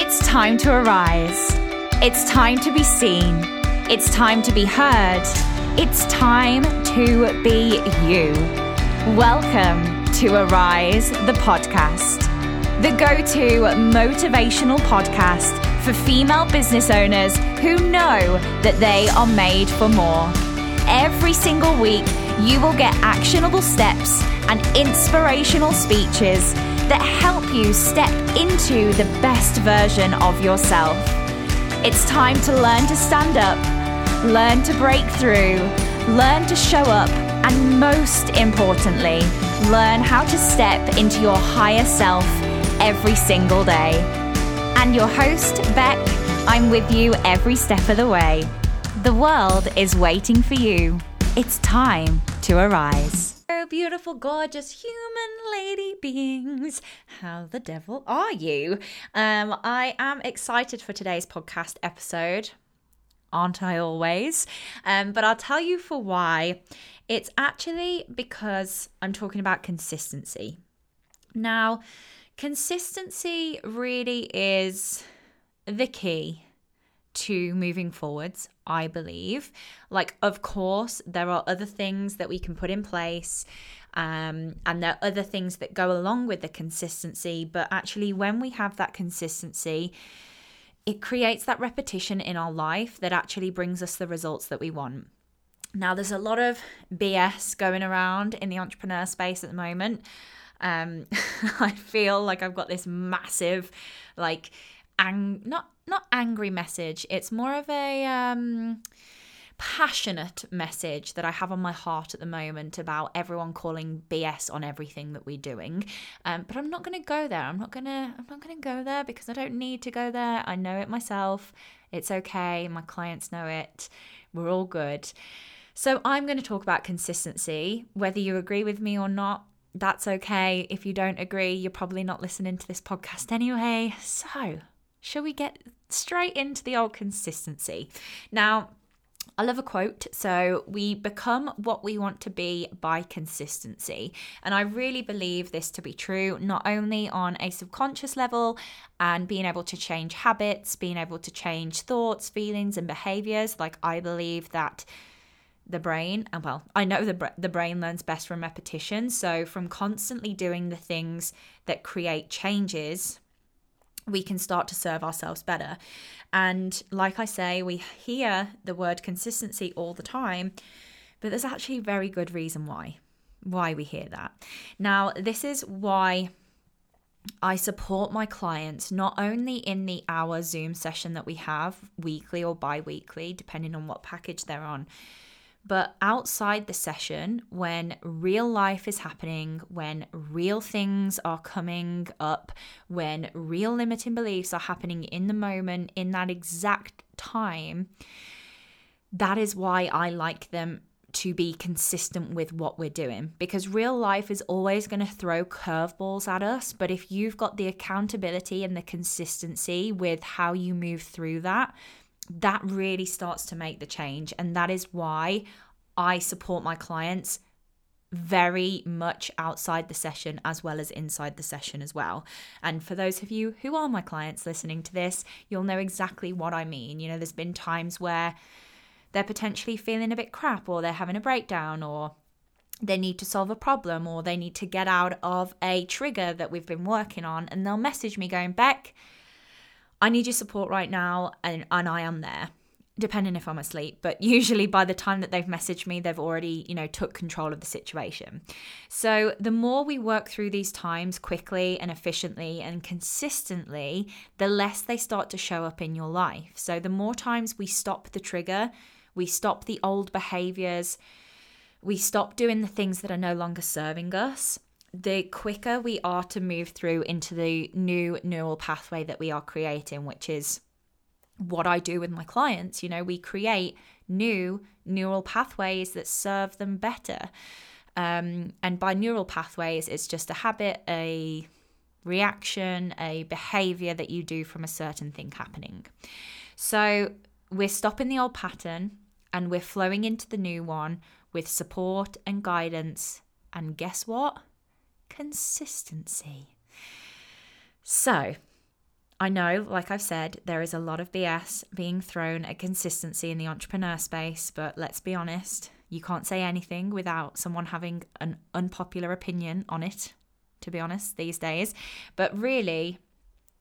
It's time to arise. It's time to be seen. It's time to be heard. It's time to be you. Welcome to Arise, the podcast, the go to motivational podcast for female business owners who know that they are made for more. Every single week, you will get actionable steps and inspirational speeches that help you step into the best version of yourself. It's time to learn to stand up, learn to break through, learn to show up, and most importantly, learn how to step into your higher self every single day. And your host, Beck, I'm with you every step of the way. The world is waiting for you. It's time to arise beautiful, gorgeous human lady beings. How the devil are you? Um, I am excited for today's podcast episode. Aren't I always? Um, but I'll tell you for why. It's actually because I'm talking about consistency. Now, consistency really is the key to moving forwards, I believe. Like, of course, there are other things that we can put in place. Um, and there are other things that go along with the consistency. But actually, when we have that consistency, it creates that repetition in our life that actually brings us the results that we want. Now, there's a lot of BS going around in the entrepreneur space at the moment. Um, I feel like I've got this massive, like, ang- not not angry message. It's more of a um, passionate message that I have on my heart at the moment about everyone calling BS on everything that we're doing. Um, but I'm not going to go there. I'm not going to. I'm not going to go there because I don't need to go there. I know it myself. It's okay. My clients know it. We're all good. So I'm going to talk about consistency. Whether you agree with me or not, that's okay. If you don't agree, you're probably not listening to this podcast anyway. So, shall we get straight into the old consistency. Now, I love a quote. So, we become what we want to be by consistency. And I really believe this to be true, not only on a subconscious level and being able to change habits, being able to change thoughts, feelings, and behaviors. Like, I believe that the brain and well i know the, the brain learns best from repetition so from constantly doing the things that create changes we can start to serve ourselves better. And like I say, we hear the word consistency all the time, but there's actually a very good reason why why we hear that. Now, this is why I support my clients not only in the hour Zoom session that we have weekly or bi-weekly depending on what package they're on but outside the session, when real life is happening, when real things are coming up, when real limiting beliefs are happening in the moment, in that exact time, that is why I like them to be consistent with what we're doing because real life is always going to throw curveballs at us. But if you've got the accountability and the consistency with how you move through that, that really starts to make the change. And that is why I support my clients very much outside the session as well as inside the session as well. And for those of you who are my clients listening to this, you'll know exactly what I mean. You know, there's been times where they're potentially feeling a bit crap or they're having a breakdown or they need to solve a problem or they need to get out of a trigger that we've been working on and they'll message me going, Beck, I need your support right now, and, and I am there depending if I'm asleep, but usually by the time that they've messaged me, they've already, you know, took control of the situation. So the more we work through these times quickly and efficiently and consistently, the less they start to show up in your life. So the more times we stop the trigger, we stop the old behaviors, we stop doing the things that are no longer serving us, the quicker we are to move through into the new neural pathway that we are creating, which is what I do with my clients. You know, we create new neural pathways that serve them better. Um, and by neural pathways, it's just a habit, a reaction, a behavior that you do from a certain thing happening. So we're stopping the old pattern and we're flowing into the new one with support and guidance. And guess what? Consistency. So, I know, like I've said, there is a lot of BS being thrown at consistency in the entrepreneur space, but let's be honest, you can't say anything without someone having an unpopular opinion on it, to be honest, these days. But really,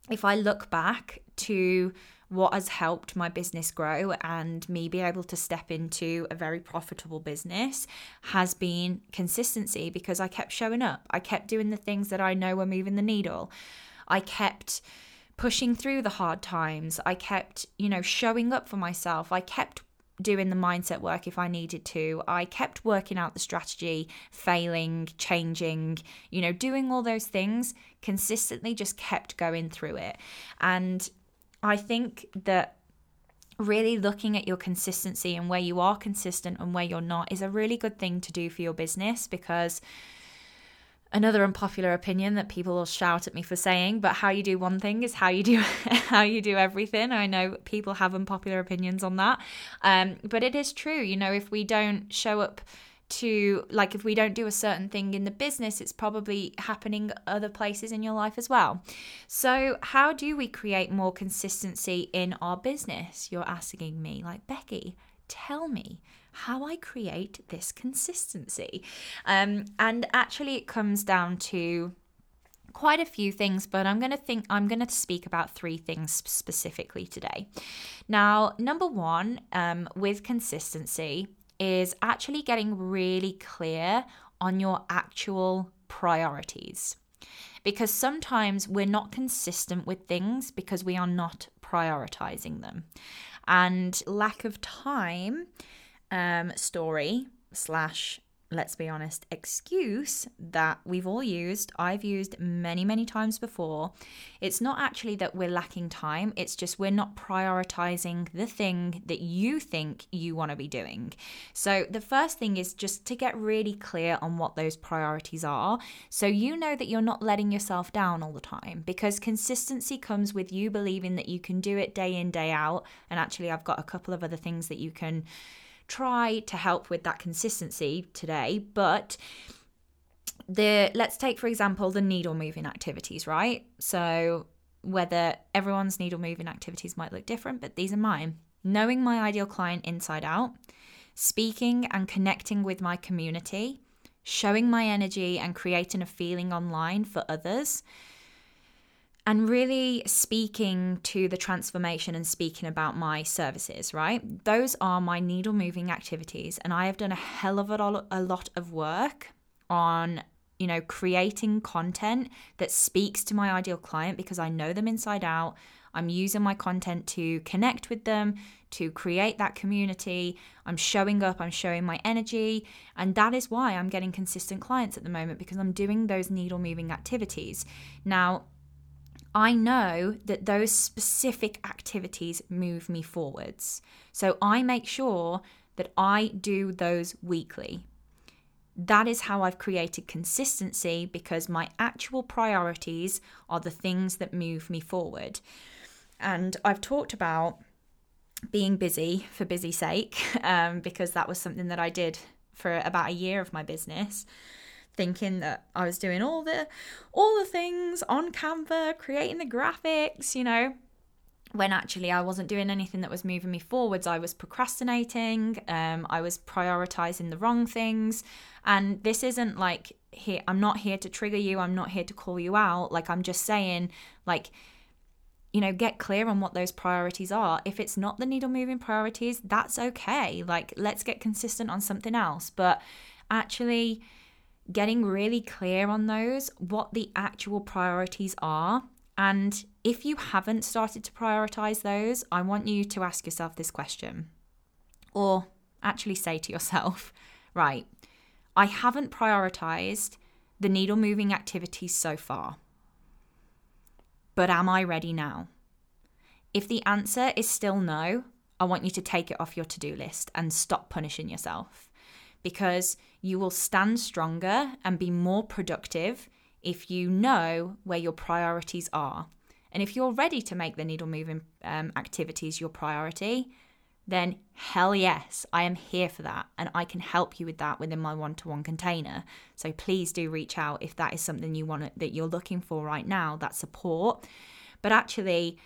if I look back to what has helped my business grow and me be able to step into a very profitable business has been consistency because I kept showing up. I kept doing the things that I know were moving the needle. I kept pushing through the hard times. I kept, you know, showing up for myself. I kept doing the mindset work if I needed to. I kept working out the strategy, failing, changing, you know, doing all those things consistently, just kept going through it. And I think that really looking at your consistency and where you are consistent and where you're not is a really good thing to do for your business because another unpopular opinion that people will shout at me for saying but how you do one thing is how you do how you do everything. I know people have unpopular opinions on that. Um, but it is true you know if we don't show up to like if we don't do a certain thing in the business it's probably happening other places in your life as well so how do we create more consistency in our business you're asking me like becky tell me how I create this consistency. Um, and actually, it comes down to quite a few things, but I'm going to think I'm going to speak about three things specifically today. Now, number one, um, with consistency, is actually getting really clear on your actual priorities. Because sometimes we're not consistent with things because we are not prioritizing them. And lack of time um, story slash let's be honest, excuse that we've all used, I've used many, many times before. It's not actually that we're lacking time, it's just we're not prioritizing the thing that you think you want to be doing. So, the first thing is just to get really clear on what those priorities are so you know that you're not letting yourself down all the time because consistency comes with you believing that you can do it day in, day out. And actually, I've got a couple of other things that you can try to help with that consistency today, but the let's take for example the needle moving activities, right? So whether everyone's needle moving activities might look different, but these are mine. Knowing my ideal client inside out, speaking and connecting with my community, showing my energy and creating a feeling online for others, and really speaking to the transformation and speaking about my services, right? Those are my needle moving activities. And I have done a hell of a lot of work on you know, creating content that speaks to my ideal client because I know them inside out. I'm using my content to connect with them, to create that community. I'm showing up, I'm showing my energy. And that is why I'm getting consistent clients at the moment because I'm doing those needle moving activities. Now, I know that those specific activities move me forwards. So I make sure that I do those weekly. That is how I've created consistency because my actual priorities are the things that move me forward. And I've talked about being busy for busy sake um, because that was something that I did for about a year of my business thinking that I was doing all the all the things on Canva, creating the graphics, you know, when actually I wasn't doing anything that was moving me forwards. I was procrastinating, um, I was prioritizing the wrong things. And this isn't like here, I'm not here to trigger you, I'm not here to call you out. Like, I'm just saying, like, you know, get clear on what those priorities are. If it's not the needle moving priorities, that's okay. Like, let's get consistent on something else. But actually, getting really clear on those, what the actual priorities are. And if you haven't started to prioritize those, I want you to ask yourself this question or actually say to yourself, right, I haven't prioritized the needle moving activities so far. But am I ready now? If the answer is still no, I want you to take it off your to do list and stop punishing yourself because you will stand stronger and be more productive if you know where your priorities are. And if you're ready to make the needle moving um, activities your priority, then hell yes, I am here for that. And I can help you with that within my one to one container. So please do reach out if that is something you want that you're looking for right now, that support. but actually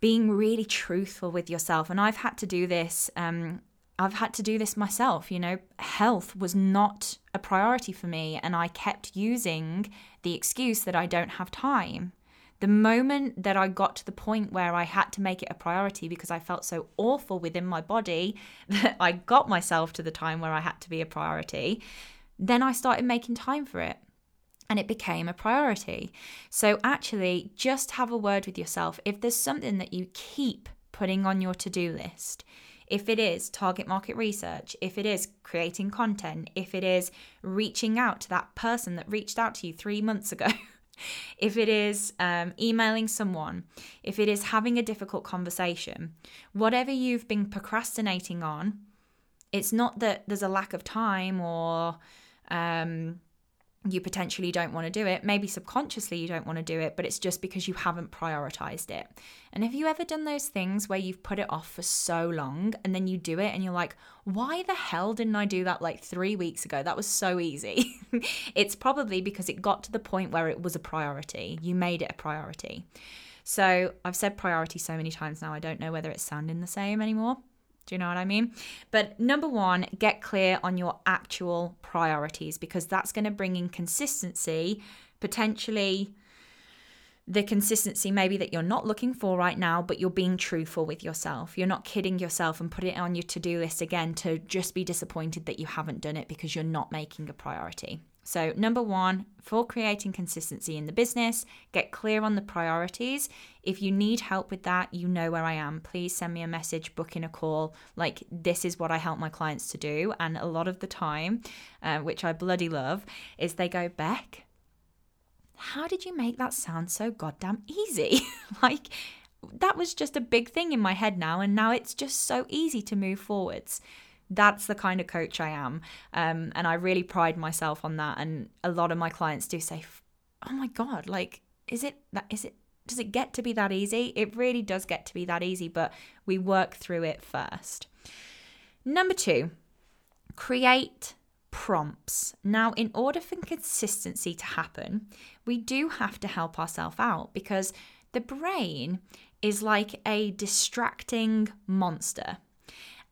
being really truthful with yourself. And I've had to do this. Um, I've had to do this myself. You know, health was not a priority for me, and I kept using the excuse that I don't have time. The moment that I got to the point where I had to make it a priority because I felt so awful within my body that I got myself to the time where I had to be a priority, then I started making time for it and it became a priority. So, actually, just have a word with yourself. If there's something that you keep putting on your to do list, if it is target market research, if it is creating content, if it is reaching out to that person that reached out to you three months ago, if it is um, emailing someone, if it is having a difficult conversation, whatever you've been procrastinating on, it's not that there's a lack of time or um, you potentially don't want to do it. Maybe subconsciously you don't want to do it, but it's just because you haven't prioritized it. And have you ever done those things where you've put it off for so long and then you do it and you're like, why the hell didn't I do that like three weeks ago? That was so easy. it's probably because it got to the point where it was a priority. You made it a priority. So I've said priority so many times now, I don't know whether it's sounding the same anymore. Do you know what I mean? But number one, get clear on your actual priorities because that's going to bring in consistency, potentially the consistency maybe that you're not looking for right now, but you're being truthful with yourself. You're not kidding yourself and putting it on your to do list again to just be disappointed that you haven't done it because you're not making a priority. So, number one, for creating consistency in the business, get clear on the priorities. If you need help with that, you know where I am. Please send me a message, book in a call. Like, this is what I help my clients to do. And a lot of the time, uh, which I bloody love, is they go, Beck, how did you make that sound so goddamn easy? like, that was just a big thing in my head now, and now it's just so easy to move forwards that's the kind of coach I am. Um, and I really pride myself on that. And a lot of my clients do say, oh my God, like, is it that, is it, does it get to be that easy? It really does get to be that easy, but we work through it first. Number two, create prompts. Now, in order for consistency to happen, we do have to help ourselves out because the brain is like a distracting monster.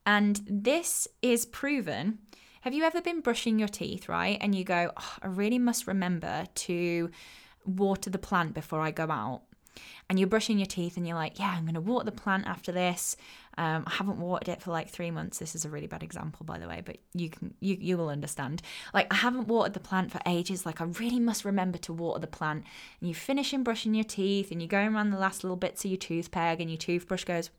And this is proven. Have you ever been brushing your teeth, right? And you go, oh, I really must remember to water the plant before I go out and you're brushing your teeth and you're like, yeah, I'm going to water the plant after this. Um, I haven't watered it for like three months. This is a really bad example, by the way, but you can you you will understand. Like I haven't watered the plant for ages. Like I really must remember to water the plant. And you finish in brushing your teeth, and you're going around the last little bits of your toothpick, and your toothbrush goes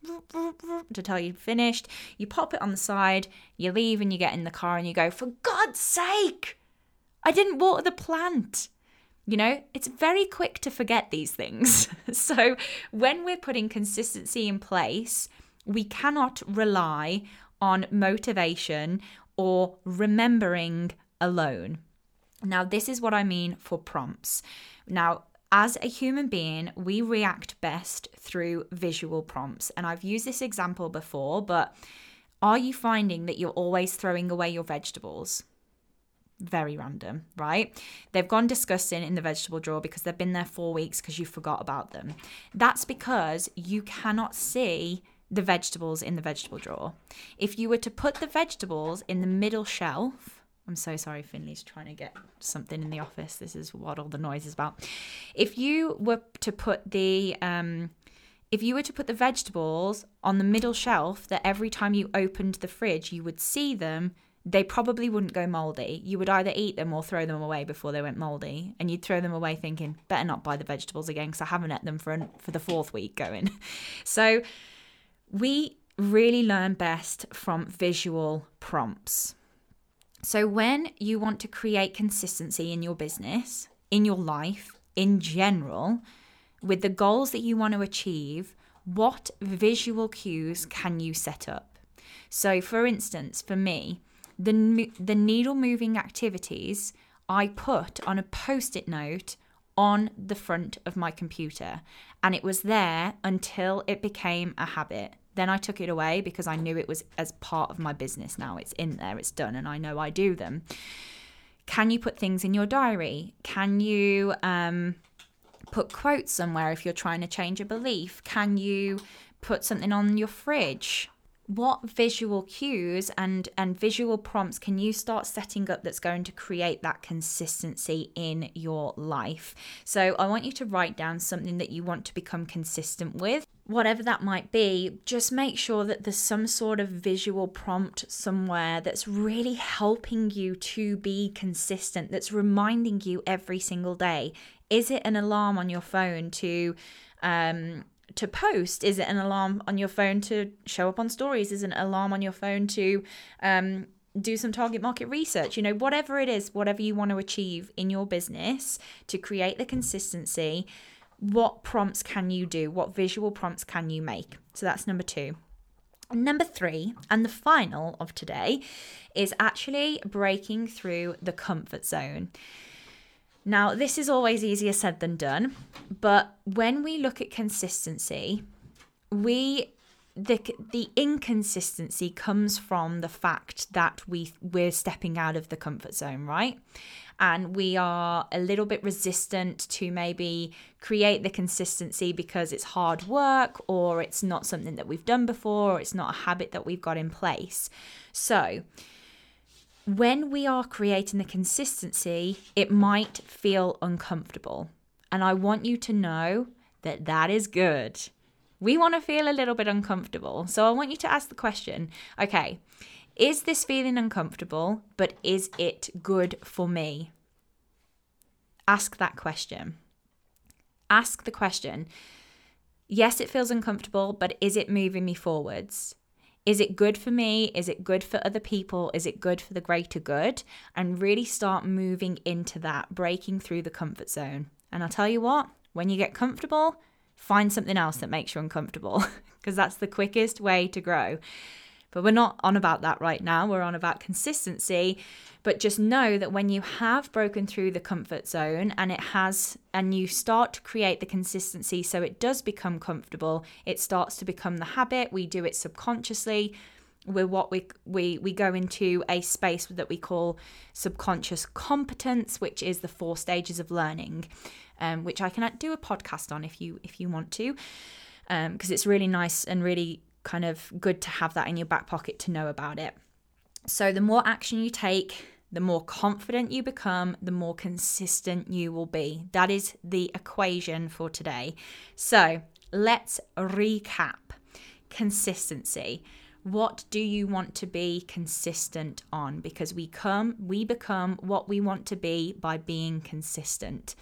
to tell you finished. You pop it on the side. You leave, and you get in the car, and you go, for God's sake, I didn't water the plant. You know, it's very quick to forget these things. so, when we're putting consistency in place, we cannot rely on motivation or remembering alone. Now, this is what I mean for prompts. Now, as a human being, we react best through visual prompts. And I've used this example before, but are you finding that you're always throwing away your vegetables? Very random, right? They've gone disgusting in the vegetable drawer because they've been there four weeks because you forgot about them. That's because you cannot see the vegetables in the vegetable drawer. If you were to put the vegetables in the middle shelf, I'm so sorry, Finley's trying to get something in the office. This is what all the noise is about. If you were to put the um, if you were to put the vegetables on the middle shelf, that every time you opened the fridge, you would see them they probably wouldn't go moldy. You would either eat them or throw them away before they went moldy, and you'd throw them away thinking, better not buy the vegetables again because I haven't ate them for an, for the fourth week going. so we really learn best from visual prompts. So when you want to create consistency in your business, in your life, in general, with the goals that you want to achieve, what visual cues can you set up? So, for instance, for me, the, the needle moving activities I put on a post it note on the front of my computer. And it was there until it became a habit. Then I took it away because I knew it was as part of my business now. It's in there, it's done, and I know I do them. Can you put things in your diary? Can you um, put quotes somewhere if you're trying to change a belief? Can you put something on your fridge? What visual cues and and visual prompts can you start setting up that's going to create that consistency in your life? So i want you to write down something that you want to become consistent with. Whatever that might be just make sure that there's some sort of visual prompt somewhere that's really helping you to be consistent that's reminding you every single day. Is it an alarm on your phone to um to post? Is it an alarm on your phone to show up on stories? Is it an alarm on your phone to um, do some target market research? You know, whatever it is, whatever you want to achieve in your business to create the consistency, what prompts can you do? What visual prompts can you make? So that's number two. Number three, and the final of today, is actually breaking through the comfort zone. Now, this is always easier said than done, but when we look at consistency, we the the inconsistency comes from the fact that we we're stepping out of the comfort zone, right? And we are a little bit resistant to maybe create the consistency because it's hard work or it's not something that we've done before or it's not a habit that we've got in place. So, when we are creating the consistency, it might feel uncomfortable. And I want you to know that that is good. We want to feel a little bit uncomfortable. So I want you to ask the question okay, is this feeling uncomfortable, but is it good for me? Ask that question. Ask the question. Yes, it feels uncomfortable, but is it moving me forwards? Is it good for me? Is it good for other people? Is it good for the greater good? And really start moving into that, breaking through the comfort zone. And I'll tell you what, when you get comfortable, find something else that makes you uncomfortable because that's the quickest way to grow. But we're not on about that right now. We're on about consistency. But just know that when you have broken through the comfort zone and it has, and you start to create the consistency so it does become comfortable, it starts to become the habit. We do it subconsciously. We're what we we we go into a space that we call subconscious competence, which is the four stages of learning, um, which I can do a podcast on if you if you want to, because um, it's really nice and really kind of good to have that in your back pocket to know about it. So, the more action you take, the more confident you become, the more consistent you will be. That is the equation for today. So, let's recap consistency. What do you want to be consistent on? Because we come, we become what we want to be by being consistent.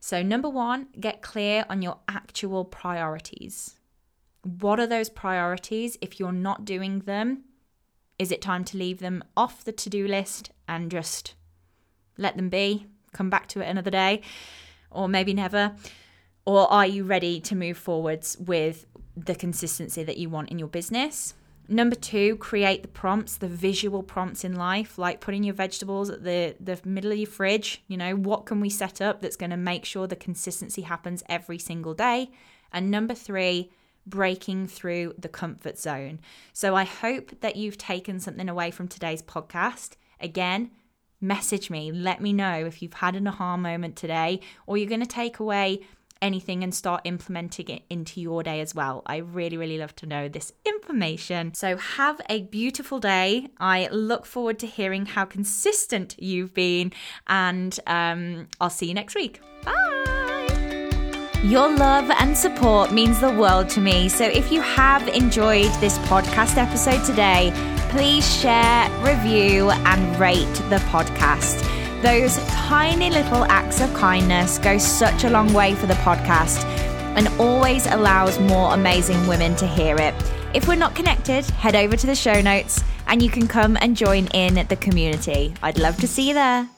So, number one, get clear on your actual priorities. What are those priorities? If you're not doing them, is it time to leave them off the to do list and just let them be? Come back to it another day, or maybe never? Or are you ready to move forwards with the consistency that you want in your business? Number two, create the prompts, the visual prompts in life, like putting your vegetables at the, the middle of your fridge. You know, what can we set up that's going to make sure the consistency happens every single day? And number three, breaking through the comfort zone. So I hope that you've taken something away from today's podcast. Again, message me, let me know if you've had an aha moment today or you're going to take away anything and start implementing it into your day as well. I really, really love to know this information. So, have a beautiful day. I look forward to hearing how consistent you've been, and um, I'll see you next week. Bye. Your love and support means the world to me. So if you have enjoyed this podcast episode today, please share, review, and rate the podcast. Those tiny little acts of kindness go such a long way for the podcast and always allows more amazing women to hear it. If we're not connected, head over to the show notes and you can come and join in the community. I'd love to see you there.